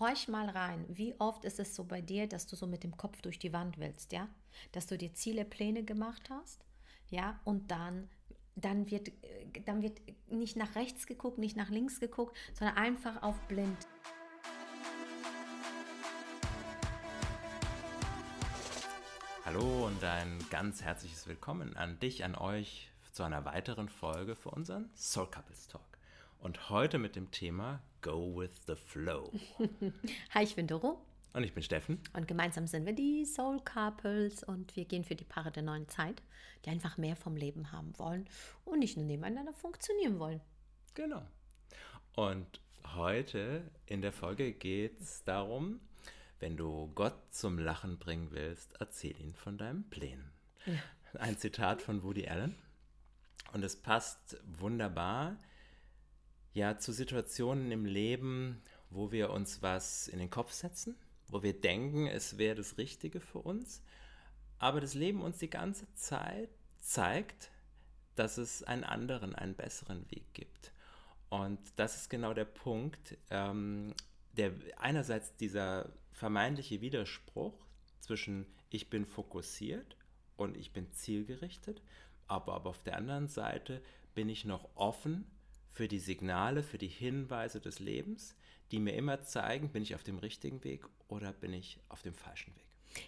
horch mal rein. Wie oft ist es so bei dir, dass du so mit dem Kopf durch die Wand willst, ja? Dass du dir Ziele, Pläne gemacht hast, ja? Und dann, dann, wird, dann wird nicht nach rechts geguckt, nicht nach links geguckt, sondern einfach auf blind. Hallo und ein ganz herzliches Willkommen an dich, an euch zu einer weiteren Folge für unseren Soul Couples Talk. Und heute mit dem Thema Go with the Flow. Hi, ich bin Doro. Und ich bin Steffen. Und gemeinsam sind wir die Soul Couples und wir gehen für die Paare der neuen Zeit, die einfach mehr vom Leben haben wollen und nicht nur nebeneinander funktionieren wollen. Genau. Und heute in der Folge geht es darum, wenn du Gott zum Lachen bringen willst, erzähl ihn von deinen Plänen. Ja. Ein Zitat von Woody Allen. Und es passt wunderbar ja zu Situationen im Leben, wo wir uns was in den Kopf setzen, wo wir denken, es wäre das Richtige für uns, aber das Leben uns die ganze Zeit zeigt, dass es einen anderen, einen besseren Weg gibt. Und das ist genau der Punkt, ähm, der einerseits dieser vermeintliche Widerspruch zwischen ich bin fokussiert und ich bin zielgerichtet, aber, aber auf der anderen Seite bin ich noch offen für die Signale, für die Hinweise des Lebens, die mir immer zeigen, bin ich auf dem richtigen Weg oder bin ich auf dem falschen Weg.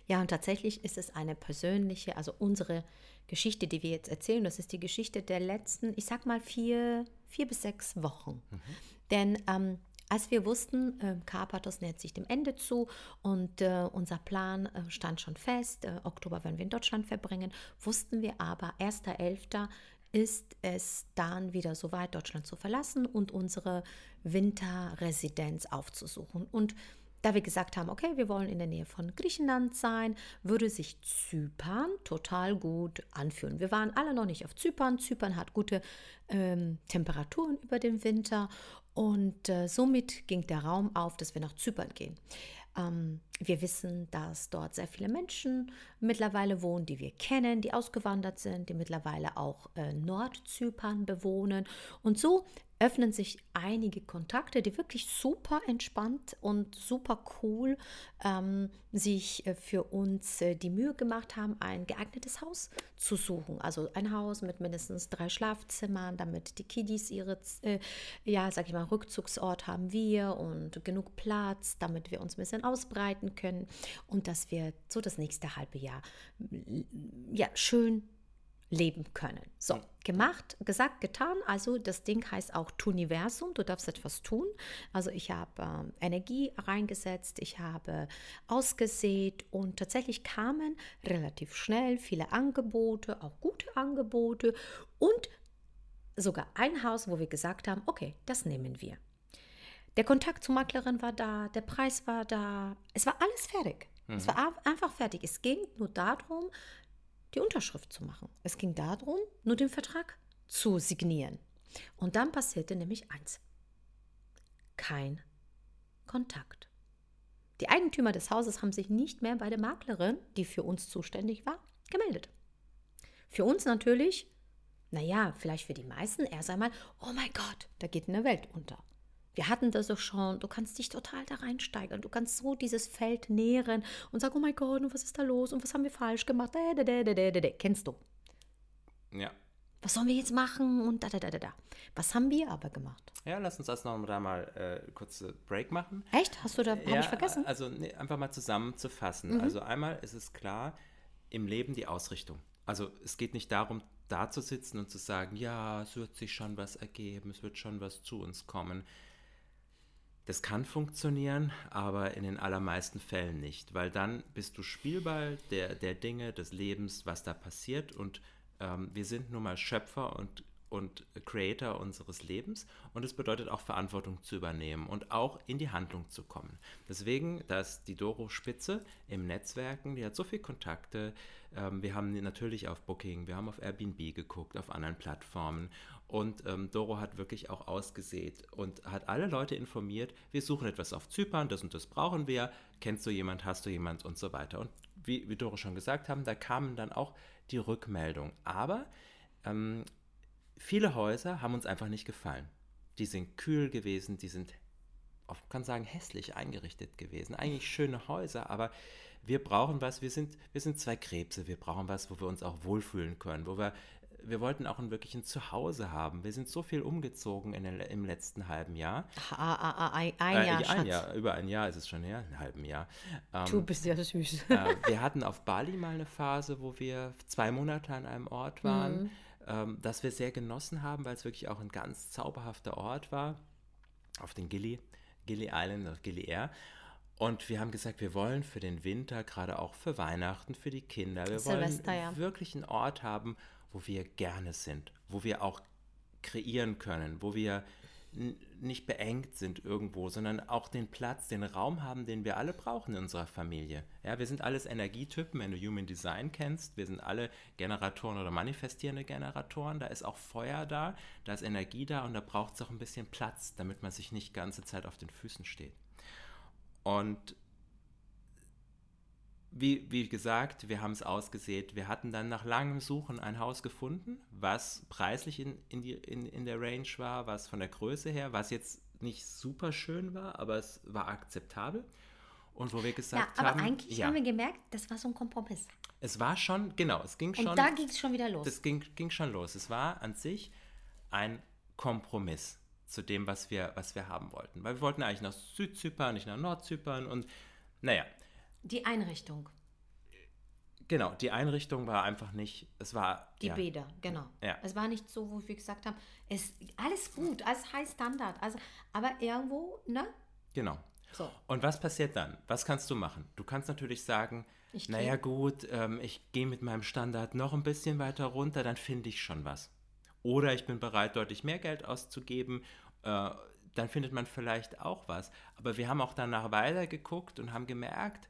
Ja, und tatsächlich ist es eine persönliche, also unsere Geschichte, die wir jetzt erzählen, das ist die Geschichte der letzten, ich sag mal, vier, vier bis sechs Wochen. Mhm. Denn ähm, als wir wussten, äh, Karpathos nähert sich dem Ende zu und äh, unser Plan äh, stand schon fest, äh, Oktober werden wir in Deutschland verbringen, wussten wir aber, 1.11 ist es dann wieder soweit, Deutschland zu verlassen und unsere Winterresidenz aufzusuchen. Und da wir gesagt haben, okay, wir wollen in der Nähe von Griechenland sein, würde sich Zypern total gut anfühlen. Wir waren alle noch nicht auf Zypern. Zypern hat gute ähm, Temperaturen über den Winter und äh, somit ging der Raum auf, dass wir nach Zypern gehen. Ähm, wir wissen, dass dort sehr viele Menschen mittlerweile wohnen, die wir kennen, die ausgewandert sind, die mittlerweile auch äh, Nordzypern bewohnen. Und so öffnen sich einige Kontakte, die wirklich super entspannt und super cool ähm, sich äh, für uns äh, die Mühe gemacht haben, ein geeignetes Haus zu suchen. Also ein Haus mit mindestens drei Schlafzimmern, damit die Kiddies ihre, äh, ja, sag ich mal, Rückzugsort haben wir und genug Platz, damit wir uns ein bisschen ausbreiten können und dass wir so das nächste halbe Jahr ja, schön leben können. So, gemacht, gesagt, getan. Also das Ding heißt auch Tuniversum. Du darfst etwas tun. Also ich habe ähm, Energie reingesetzt, ich habe ausgesät und tatsächlich kamen relativ schnell viele Angebote, auch gute Angebote und sogar ein Haus, wo wir gesagt haben, okay, das nehmen wir. Der Kontakt zur Maklerin war da, der Preis war da, es war alles fertig. Mhm. Es war einfach fertig. Es ging nur darum, die Unterschrift zu machen. Es ging darum, nur den Vertrag zu signieren. Und dann passierte nämlich eins. Kein Kontakt. Die Eigentümer des Hauses haben sich nicht mehr bei der Maklerin, die für uns zuständig war, gemeldet. Für uns natürlich, naja, vielleicht für die meisten erst einmal, oh mein Gott, da geht eine Welt unter. Wir hatten das doch schon. Du kannst dich total da reinsteigern. Du kannst so dieses Feld nähren und sagen, oh mein Gott, und was ist da los? Und was haben wir falsch gemacht? Da, da, da, Kennst du? Ja. Was sollen wir jetzt machen? Und da, da, da, da. Was haben wir aber gemacht? Ja, lass uns das noch da mal äh, kurze Break machen. Echt? Hast du da ja, ich vergessen? Also nee, einfach mal zusammenzufassen. Mhm. Also einmal ist es klar, im Leben die Ausrichtung. Also es geht nicht darum, da zu sitzen und zu sagen, ja, es wird sich schon was ergeben, es wird schon was zu uns kommen. Das kann funktionieren, aber in den allermeisten Fällen nicht, weil dann bist du Spielball der, der Dinge, des Lebens, was da passiert und ähm, wir sind nun mal Schöpfer und und Creator unseres Lebens und es bedeutet auch Verantwortung zu übernehmen und auch in die Handlung zu kommen. Deswegen, dass die Doro Spitze im Netzwerken, die hat so viele Kontakte. Ähm, wir haben natürlich auf Booking, wir haben auf Airbnb geguckt, auf anderen Plattformen und ähm, Doro hat wirklich auch ausgesät und hat alle Leute informiert, wir suchen etwas auf Zypern, das und das brauchen wir, kennst du jemand, hast du jemand und so weiter. Und wie, wie Doro schon gesagt haben, da kamen dann auch die Rückmeldungen. Aber ähm, viele Häuser haben uns einfach nicht gefallen. Die sind kühl gewesen, die sind man kann sagen, hässlich eingerichtet gewesen. Eigentlich schöne Häuser, aber wir brauchen was, wir sind, wir sind zwei Krebse, wir brauchen was, wo wir uns auch wohlfühlen können, wo wir, wir wollten auch ein wirklichen Zuhause haben. Wir sind so viel umgezogen in im letzten halben Jahr. Ah, ah, ah, ein, ein Äh, Jahr, ein Schatz. Jahr, über ein Jahr ist es schon her, ein halben Jahr. Ähm, Du bist ja süß. äh, wir hatten auf Bali mal eine Phase, wo wir zwei Monate an einem Ort waren, Mhm. ähm, das wir sehr genossen haben, weil es wirklich auch ein ganz zauberhafter Ort war, auf den Gili, Gili Island, auf Gili Air. Und wir haben gesagt, wir wollen für den Winter, gerade auch für Weihnachten, für die Kinder, wir Silvester, wollen ja. wirklich einen Ort haben, wo wir gerne sind, wo wir auch kreieren können, wo wir nicht beengt sind irgendwo, sondern auch den Platz, den Raum haben, den wir alle brauchen in unserer Familie. Ja, wir sind alles Energietypen, wenn du Human Design kennst. Wir sind alle Generatoren oder manifestierende Generatoren. Da ist auch Feuer da, da ist Energie da und da braucht es auch ein bisschen Platz, damit man sich nicht ganze Zeit auf den Füßen steht. Und wie, wie gesagt, wir haben es ausgesät. Wir hatten dann nach langem Suchen ein Haus gefunden, was preislich in, in, die, in, in der Range war, was von der Größe her, was jetzt nicht super schön war, aber es war akzeptabel. Und wo wir Ja, gesagt aber haben, eigentlich ja, haben wir gemerkt, das war so ein Kompromiss. es war schon, genau, es ging Und schon, da ging es schon wieder los. das ging, ging schon los. Es war an sich ein Kompromiss zu dem, was wir, was wir haben wollten. Weil wir wollten eigentlich nach Südzypern, nicht nach Nordzypern und naja, die Einrichtung, Genau, die Einrichtung war einfach nicht, es war, die ja, Bäder, genau. Ja. Es war nicht so, wo wir gesagt haben, es alles gut, alles High Standard, also, aber irgendwo, ne? genau. So. Und was passiert dann? Was kannst du machen? Du kannst natürlich sagen, Ich naja gut, ähm, ich gehe mit meinem Standard noch ein bisschen weiter runter, dann finde ich schon was. Oder ich bin bereit, deutlich mehr Geld auszugeben, äh, dann findet man vielleicht auch was. Aber wir haben auch danach weitergeguckt und haben gemerkt,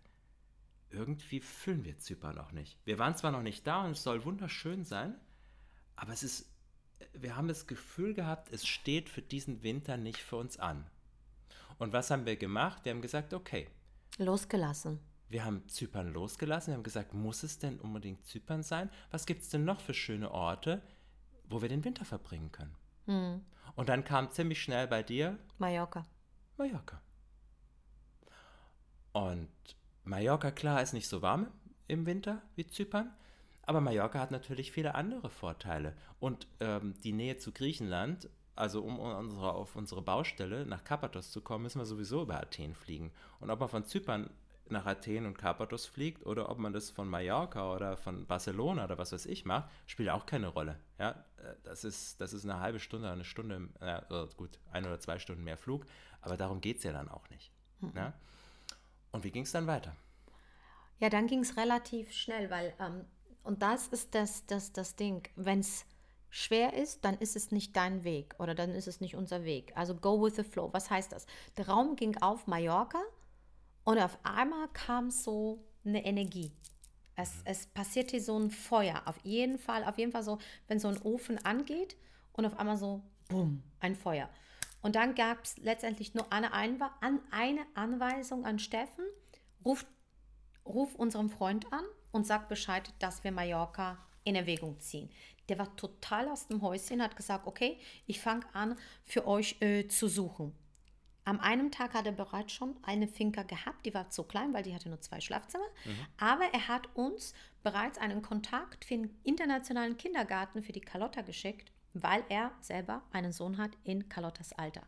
irgendwie füllen wir Zypern noch nicht. Wir waren zwar noch nicht da und es soll wunderschön sein, aber es ist, wir haben das Gefühl gehabt, es steht für diesen Winter nicht für uns an. Und was haben wir gemacht? Wir haben gesagt, okay, Losgelassen. wir haben Zypern losgelassen. Wir haben gesagt, muss es denn unbedingt Zypern sein? Was gibt es denn noch für schöne Orte, wo wir den Winter verbringen können? Hm. Und dann kam ziemlich schnell bei dir Mallorca. Mallorca. Und Mallorca, klar, ist nicht so warm im Winter wie Zypern, aber Mallorca hat natürlich viele andere Vorteile. Und ähm, die Nähe zu Griechenland, also um unsere, auf unsere Baustelle nach Karpathos zu kommen, müssen wir sowieso über Athen fliegen. Und ob man von Zypern nach Athen und Karpathos fliegt oder ob man das von Mallorca oder von Barcelona oder was weiß ich macht, spielt auch keine Rolle. Ja, äh, das ist, das ist eine halbe Stunde, eine Stunde, äh, gut, ein oder zwei Stunden mehr Flug, aber darum geht es ja dann auch nicht. Ne? Und wie ging es dann weiter? Ja, dann ging es relativ schnell, weil, ähm, und das ist das, das, das Ding, wenn es schwer ist, dann ist es nicht dein Weg oder dann ist es nicht unser Weg. Also go with the flow. Was heißt das? Der Raum ging auf Mallorca und auf einmal kam so eine Energie. Es, es passierte so ein Feuer. Auf jeden Fall, auf jeden Fall so, wenn so ein Ofen angeht und auf einmal so, bumm, ein Feuer. Und dann gab es letztendlich nur eine, Einwa an, eine Anweisung an Steffen, ruft ruf unseren Freund an und sag Bescheid, dass wir Mallorca in Erwägung ziehen. Der war total aus dem Häuschen, hat gesagt, okay, ich fange an, für euch äh, zu suchen. Am einen Tag hat er bereits schon eine Finca gehabt, die war zu klein, weil die hatte nur zwei Schlafzimmer. Aber er hat uns bereits einen Kontakt für den internationalen Kindergarten für die Carlotta geschickt, weil er selber einen Sohn hat in Carlottas Alter.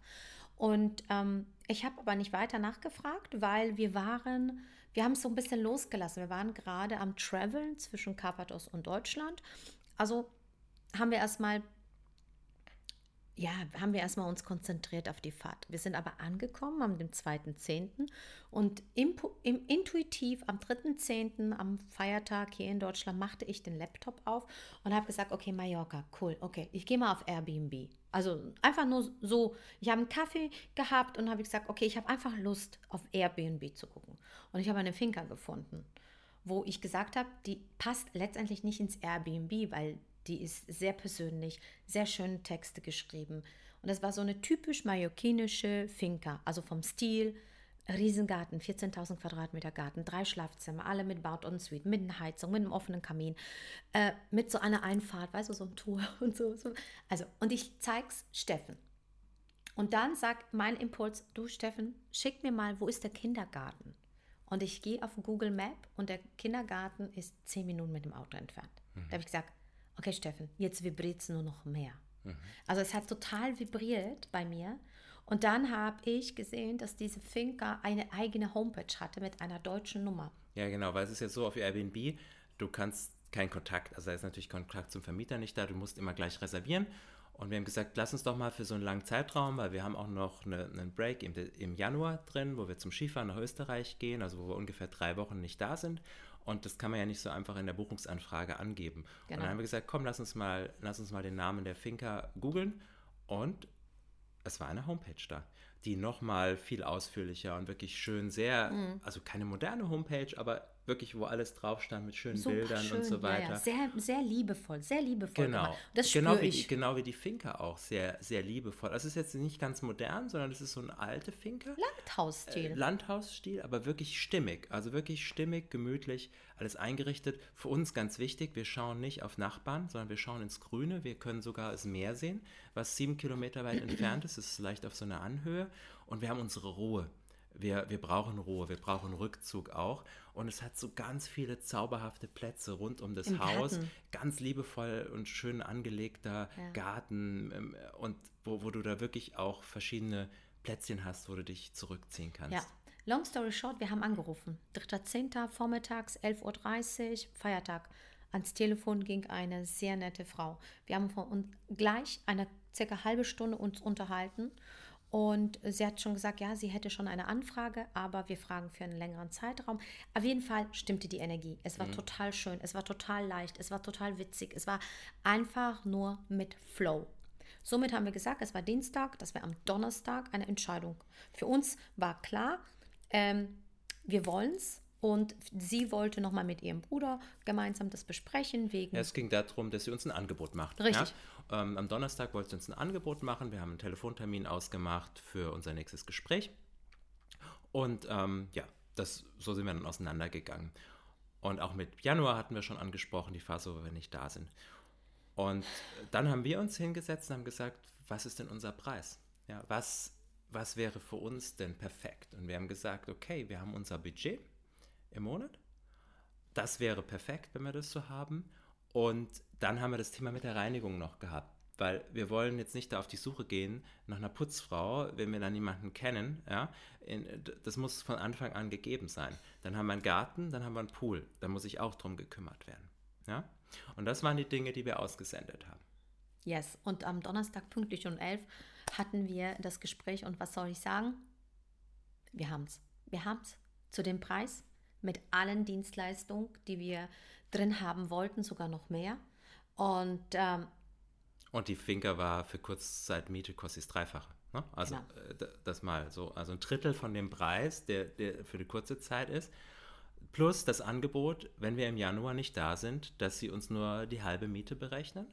Und ähm, ich habe aber nicht weiter nachgefragt, weil wir waren, wir haben es so ein bisschen losgelassen. Wir waren gerade am Traveln zwischen Karpathos und Deutschland. Also haben wir erstmal ja, haben wir erstmal uns konzentriert auf die Fahrt. Wir sind aber angekommen am dem 2.10. und impu- im, intuitiv am 3.10. am Feiertag hier in Deutschland machte ich den Laptop auf und habe gesagt, okay, Mallorca, cool, okay, ich gehe mal auf Airbnb. Also einfach nur so, ich habe einen Kaffee gehabt und habe gesagt, okay, ich habe einfach Lust auf Airbnb zu gucken. Und ich habe eine Finca gefunden, wo ich gesagt habe, die passt letztendlich nicht ins Airbnb, weil die ist sehr persönlich, sehr schöne Texte geschrieben. Und das war so eine typisch mallorquinische Finca, also vom Stil, Riesengarten, 14.000 Quadratmeter Garten, drei Schlafzimmer, alle mit Bad und Suite, mit einer Heizung, mit einem offenen Kamin, äh, mit so einer Einfahrt, weißt du, so ein Tour und so, so. Also, und ich zeig's Steffen. Und dann sagt mein Impuls, du Steffen, schick mir mal, wo ist der Kindergarten? Und ich gehe auf Google Map und der Kindergarten ist zehn Minuten mit dem Auto entfernt. Mhm. Da habe ich gesagt, okay Steffen, jetzt vibriert es nur noch mehr. Mhm. Also es hat total vibriert bei mir. Und dann habe ich gesehen, dass diese Finca eine eigene Homepage hatte mit einer deutschen Nummer. Ja, genau, weil es ist ja so auf Airbnb, du kannst keinen Kontakt, also da ist natürlich Kontakt zum Vermieter nicht da, du musst immer gleich reservieren. Und wir haben gesagt, lass uns doch mal für so einen langen Zeitraum, weil wir haben auch noch eine, einen Break im, im Januar drin, wo wir zum Skifahren nach Österreich gehen, also wo wir ungefähr drei Wochen nicht da sind. Und das kann man ja nicht so einfach in der Buchungsanfrage angeben. Genau. Und dann genau. haben wir gesagt, komm, lass uns mal, lass uns mal den Namen der Finca googeln. Und es war eine Homepage da, die nochmal viel ausführlicher und wirklich schön sehr, mhm. also keine moderne Homepage, aber wirklich, wo alles drauf stand mit schönen Super Bildern schön, und so weiter. Ja, ja. Sehr, sehr liebevoll, sehr liebevoll. Genau. Das genau wie, ich. genau wie die Finca auch, sehr, sehr liebevoll. Das ist jetzt nicht ganz modern, sondern es ist so eine alte Finca. Landhausstil. Äh, Landhausstil, aber wirklich stimmig. Also wirklich stimmig, gemütlich, alles eingerichtet. Für uns ganz wichtig, wir schauen nicht auf Nachbarn, sondern wir schauen ins Grüne. Wir können sogar das Meer sehen, was sieben Kilometer weit entfernt ist. Es ist leicht auf so einer Anhöhe. Und wir haben unsere Ruhe. Wir, wir brauchen Ruhe, wir brauchen Rückzug auch. Und es hat so ganz viele zauberhafte Plätze rund um das Im Haus. Garten. Ganz liebevoll und schön angelegter ja. Garten. Ähm, und wo, wo du da wirklich auch verschiedene Plätzchen hast, wo du dich zurückziehen kannst. Ja. Long story short, wir haben angerufen. 3.10. vormittags, 11.30 Uhr, Feiertag. Ans Telefon ging eine sehr nette Frau. Wir haben von uns gleich eine circa halbe Stunde uns unterhalten und sie hat schon gesagt, ja, sie hätte schon eine Anfrage, aber wir fragen für einen längeren Zeitraum. Auf jeden Fall stimmte die Energie. Es war mhm. total schön, es war total leicht, es war total witzig, es war einfach nur mit Flow. Somit haben wir gesagt, es war Dienstag, dass wir am Donnerstag eine Entscheidung. Für uns war klar, ähm, wir wollen es, und sie wollte nochmal mit ihrem Bruder gemeinsam das besprechen. Wegen ja, es ging darum, dass sie uns ein Angebot macht. Richtig. Ja? Ähm, am Donnerstag wollte sie uns ein Angebot machen. Wir haben einen Telefontermin ausgemacht für unser nächstes Gespräch. Und ähm, ja, das, so sind wir dann auseinandergegangen. Und auch mit Januar hatten wir schon angesprochen, die Phase, wo wir nicht da sind. Und dann haben wir uns hingesetzt und haben gesagt, was ist denn unser Preis? Ja, was, was wäre für uns denn perfekt? Und wir haben gesagt, okay, wir haben unser Budget im Monat. Das wäre perfekt, wenn wir das so haben. Und dann haben wir das Thema mit der Reinigung noch gehabt. Weil wir wollen jetzt nicht da auf die Suche gehen nach einer Putzfrau, wenn wir dann niemanden kennen. Ja? das muss von Anfang an gegeben sein. Dann haben wir einen Garten, dann haben wir einen Pool. Da muss ich auch drum gekümmert werden. Ja? Und das waren die Dinge, die wir ausgesendet haben. Yes, und am Donnerstag pünktlich um 11 hatten wir das Gespräch und was soll ich sagen? Wir haben es. Wir haben es zu dem Preis, mit allen Dienstleistungen, die wir drin haben wollten, sogar noch mehr. Und, ähm, und die Finca war für Kurzzeitmiete kostet das Dreifache. Ne? Also genau. Äh, das mal so, also ein Drittel von dem Preis, der, der für die kurze Zeit ist. Plus das Angebot, wenn wir im Januar nicht da sind, dass sie uns nur die halbe Miete berechnen.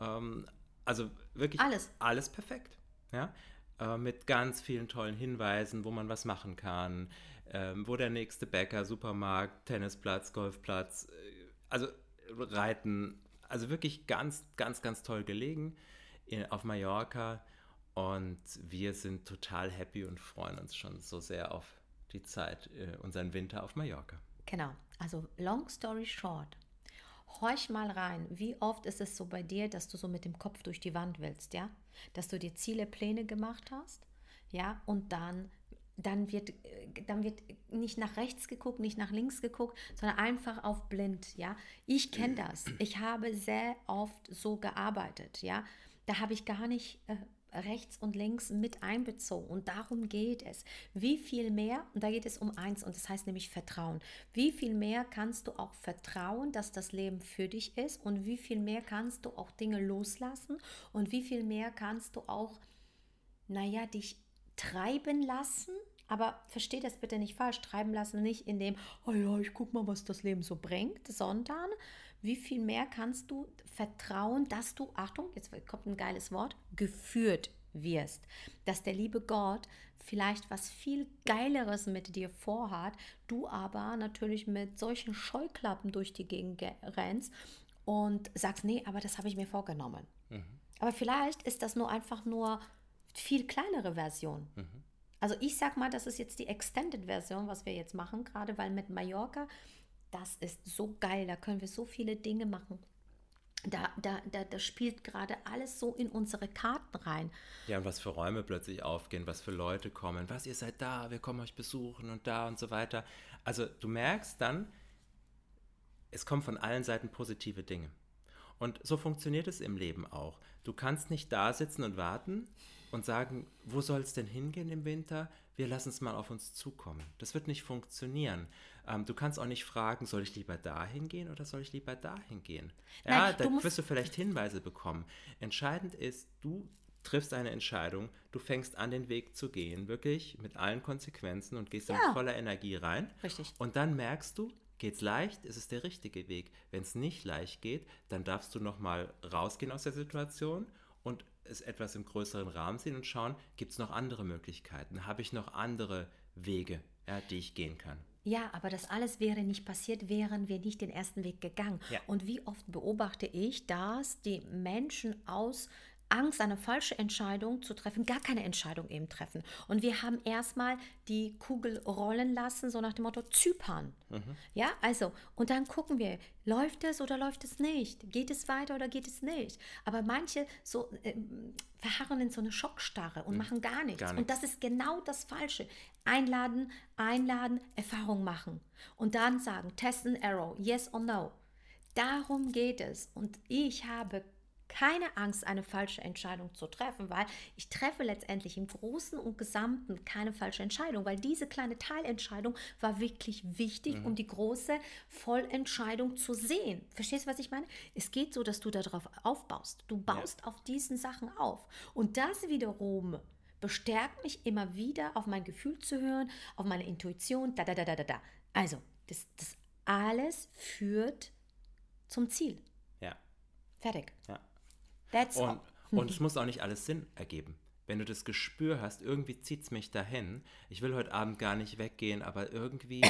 Ähm, also wirklich alles, alles perfekt. Ja? Äh, mit ganz vielen tollen Hinweisen, wo man was machen kann ähm, wo der nächste Bäcker, Supermarkt, Tennisplatz, Golfplatz, äh, also Reiten, also wirklich ganz, ganz, ganz toll gelegen in, auf Mallorca. Und wir sind total happy und freuen uns schon so sehr auf die Zeit, äh, unseren Winter auf Mallorca. Genau, also long story short. Horch mal rein, wie oft ist es so bei dir, dass du so mit dem Kopf durch die Wand willst, ja? Dass du dir Ziele, Pläne gemacht hast, ja? Und dann dann wird, dann wird nicht nach rechts geguckt, nicht nach links geguckt, sondern einfach auf blind, ja. Ich kenne das. Ich habe sehr oft so gearbeitet, ja. Da habe ich gar nicht äh, rechts und links mit einbezogen. Und darum geht es. Wie viel mehr, und da geht es um eins, und das heißt nämlich Vertrauen. Wie viel mehr kannst du auch vertrauen, dass das Leben für dich ist? Und wie viel mehr kannst du auch Dinge loslassen? Und wie viel mehr kannst du auch, naja, dich treiben lassen, aber versteh das bitte nicht falsch, treiben lassen nicht in dem, oh ja, ich guck mal, was das Leben so bringt, sondern wie viel mehr kannst du vertrauen, dass du, Achtung, jetzt kommt ein geiles Wort, geführt wirst. Dass der liebe Gott vielleicht was viel Geileres mit dir vorhat, du aber natürlich mit solchen Scheuklappen durch die Gegend rennst und sagst, nee, aber das habe ich mir vorgenommen. Mhm. Aber vielleicht ist das nur einfach nur viel kleinere Version. Also ich sag mal, das ist jetzt die Extended-Version, was wir jetzt machen, gerade weil mit Mallorca, das ist so geil, da können wir so viele Dinge machen. Da, da, da, da spielt gerade alles so in unsere Karten rein. Ja, und was für Räume plötzlich aufgehen, was für Leute kommen, was, ihr seid da, wir kommen euch besuchen und da und so weiter. Also du merkst dann, es kommen von allen Seiten positive Dinge. Und so funktioniert es im Leben auch. Du kannst nicht da sitzen und warten und sagen, wo soll es denn hingehen im Winter? Wir lassen es mal auf uns zukommen. Das wird nicht funktionieren. Ähm, du kannst auch nicht fragen, soll ich lieber dahin gehen oder soll ich lieber dahin gehen? Ja, Nein, du da wirst du vielleicht Hinweise bekommen. Entscheidend ist, du triffst eine Entscheidung, du fängst an, den Weg zu gehen, wirklich mit allen Konsequenzen und gehst dann Ja. mit voller Energie rein. Richtig. Und dann merkst du, geht's leicht, ist es der richtige Weg. Wenn es nicht leicht geht, dann darfst du nochmal rausgehen aus der Situation und es etwas im größeren Rahmen sehen und schauen, gibt es noch andere Möglichkeiten? Habe ich noch andere Wege, ja, die ich gehen kann? Ja, aber das alles wäre nicht passiert, wären wir nicht den ersten Weg gegangen. Ja. Und wie oft beobachte ich, dass die Menschen aus Angst, eine falsche Entscheidung zu treffen, gar keine Entscheidung eben treffen. Und wir haben erstmal die Kugel rollen lassen, so nach dem Motto Zypern. Ja, also, und dann gucken wir, läuft es oder läuft es nicht? Geht es weiter oder geht es nicht? Aber manche so ähm, verharren in so eine Schockstarre und machen gar nichts. gar Und nichts. das ist genau das Falsche. Einladen, einladen, Erfahrung machen. Und dann sagen, test and arrow, yes or no. Darum geht es. Und ich habe keine Angst, eine falsche Entscheidung zu treffen, weil ich treffe letztendlich im Großen und Gesamten keine falsche Entscheidung, weil diese kleine Teilentscheidung war wirklich wichtig, um die große Vollentscheidung zu sehen. Verstehst du, was ich meine? Es geht so, dass du darauf aufbaust. Du baust auf diesen Sachen auf. Und das wiederum bestärkt mich immer wieder, auf mein Gefühl zu hören, auf meine Intuition, da, da, da, da, da, da. Also, das, das alles führt zum Ziel. Ja, Fertig. ja. That's Und, all. und es muss auch nicht alles Sinn ergeben. Wenn du das Gespür hast, irgendwie zieht es mich dahin, ich will heute Abend gar nicht weggehen, aber irgendwie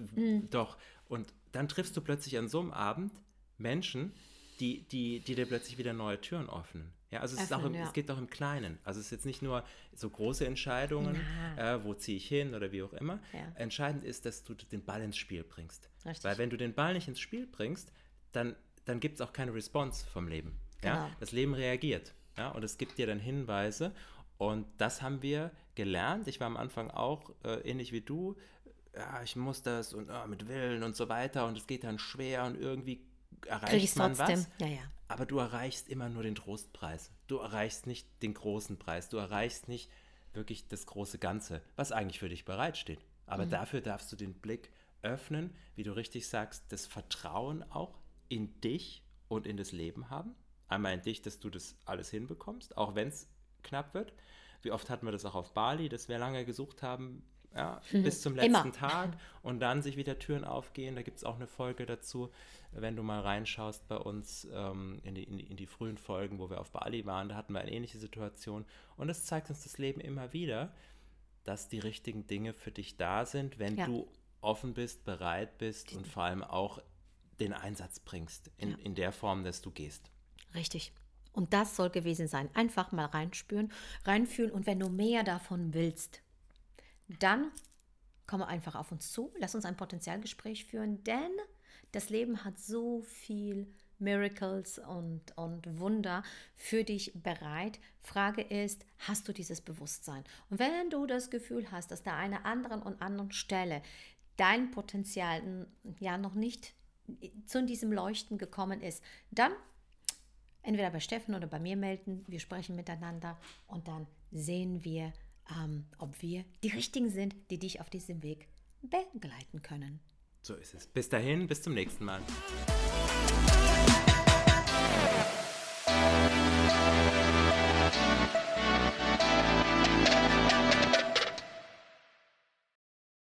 doch. Und dann triffst du plötzlich an so einem Abend Menschen, die, die, die dir plötzlich wieder neue Türen öffnen. Ja, also es, ist auch Öffnen, im, ja. es geht auch im Kleinen. Also es ist jetzt nicht nur so große Entscheidungen, äh, wo ziehe ich hin oder wie auch immer. Ja. Entscheidend ist, dass du den Ball ins Spiel bringst. Richtig. Weil wenn du den Ball nicht ins Spiel bringst, dann, dann gibt es auch keine Response vom Leben. Ja? Genau. Das Leben reagiert. Ja? Und es gibt dir dann Hinweise. Und das haben wir gelernt. Ich war am Anfang auch äh, ähnlich wie du. Ja, ich muss das und ah, mit Willen und so weiter. Und es geht dann schwer und irgendwie erreicht man trotzdem. was. Ja, ja. Aber du erreichst immer nur den Trostpreis. Du erreichst nicht den großen Preis. Du erreichst nicht wirklich das große Ganze, was eigentlich für dich bereitsteht. Aber dafür darfst du den Blick öffnen, wie du richtig sagst, das Vertrauen auch in dich und in das Leben haben. Einmal in dich, dass du das alles hinbekommst, auch wenn es knapp wird. Wie oft hatten wir das auch auf Bali, dass wir lange gesucht haben, ja, bis zum letzten Immer. Tag und dann sich wieder Türen aufgehen. Da gibt es auch eine Folge dazu, wenn du mal reinschaust bei uns ähm, in, die, in, die, in die frühen Folgen, wo wir auf Bali waren. Da hatten wir eine ähnliche Situation. Und es zeigt uns das Leben immer wieder, dass die richtigen Dinge für dich da sind, wenn Ja. du offen bist, bereit bist und vor allem auch den Einsatz bringst in, Ja. in der Form, dass du gehst. Richtig. Und das soll gewesen sein. Einfach mal reinspüren, reinfühlen. Und wenn du mehr davon willst, dann komme einfach auf uns zu. Lass uns ein Potenzialgespräch führen, denn das Leben hat so viel Miracles und, und Wunder für dich bereit. Frage ist, hast du dieses Bewusstsein? Und wenn du das Gefühl hast, dass da einer anderen und anderen Stelle dein Potenzial ja noch nicht zu diesem Leuchten gekommen ist, dann entweder bei Steffen oder bei mir melden. Wir sprechen miteinander und dann sehen wir, ähm, ob wir die Richtigen sind, die dich auf diesem Weg begleiten können. So ist es. Bis dahin, bis zum nächsten Mal.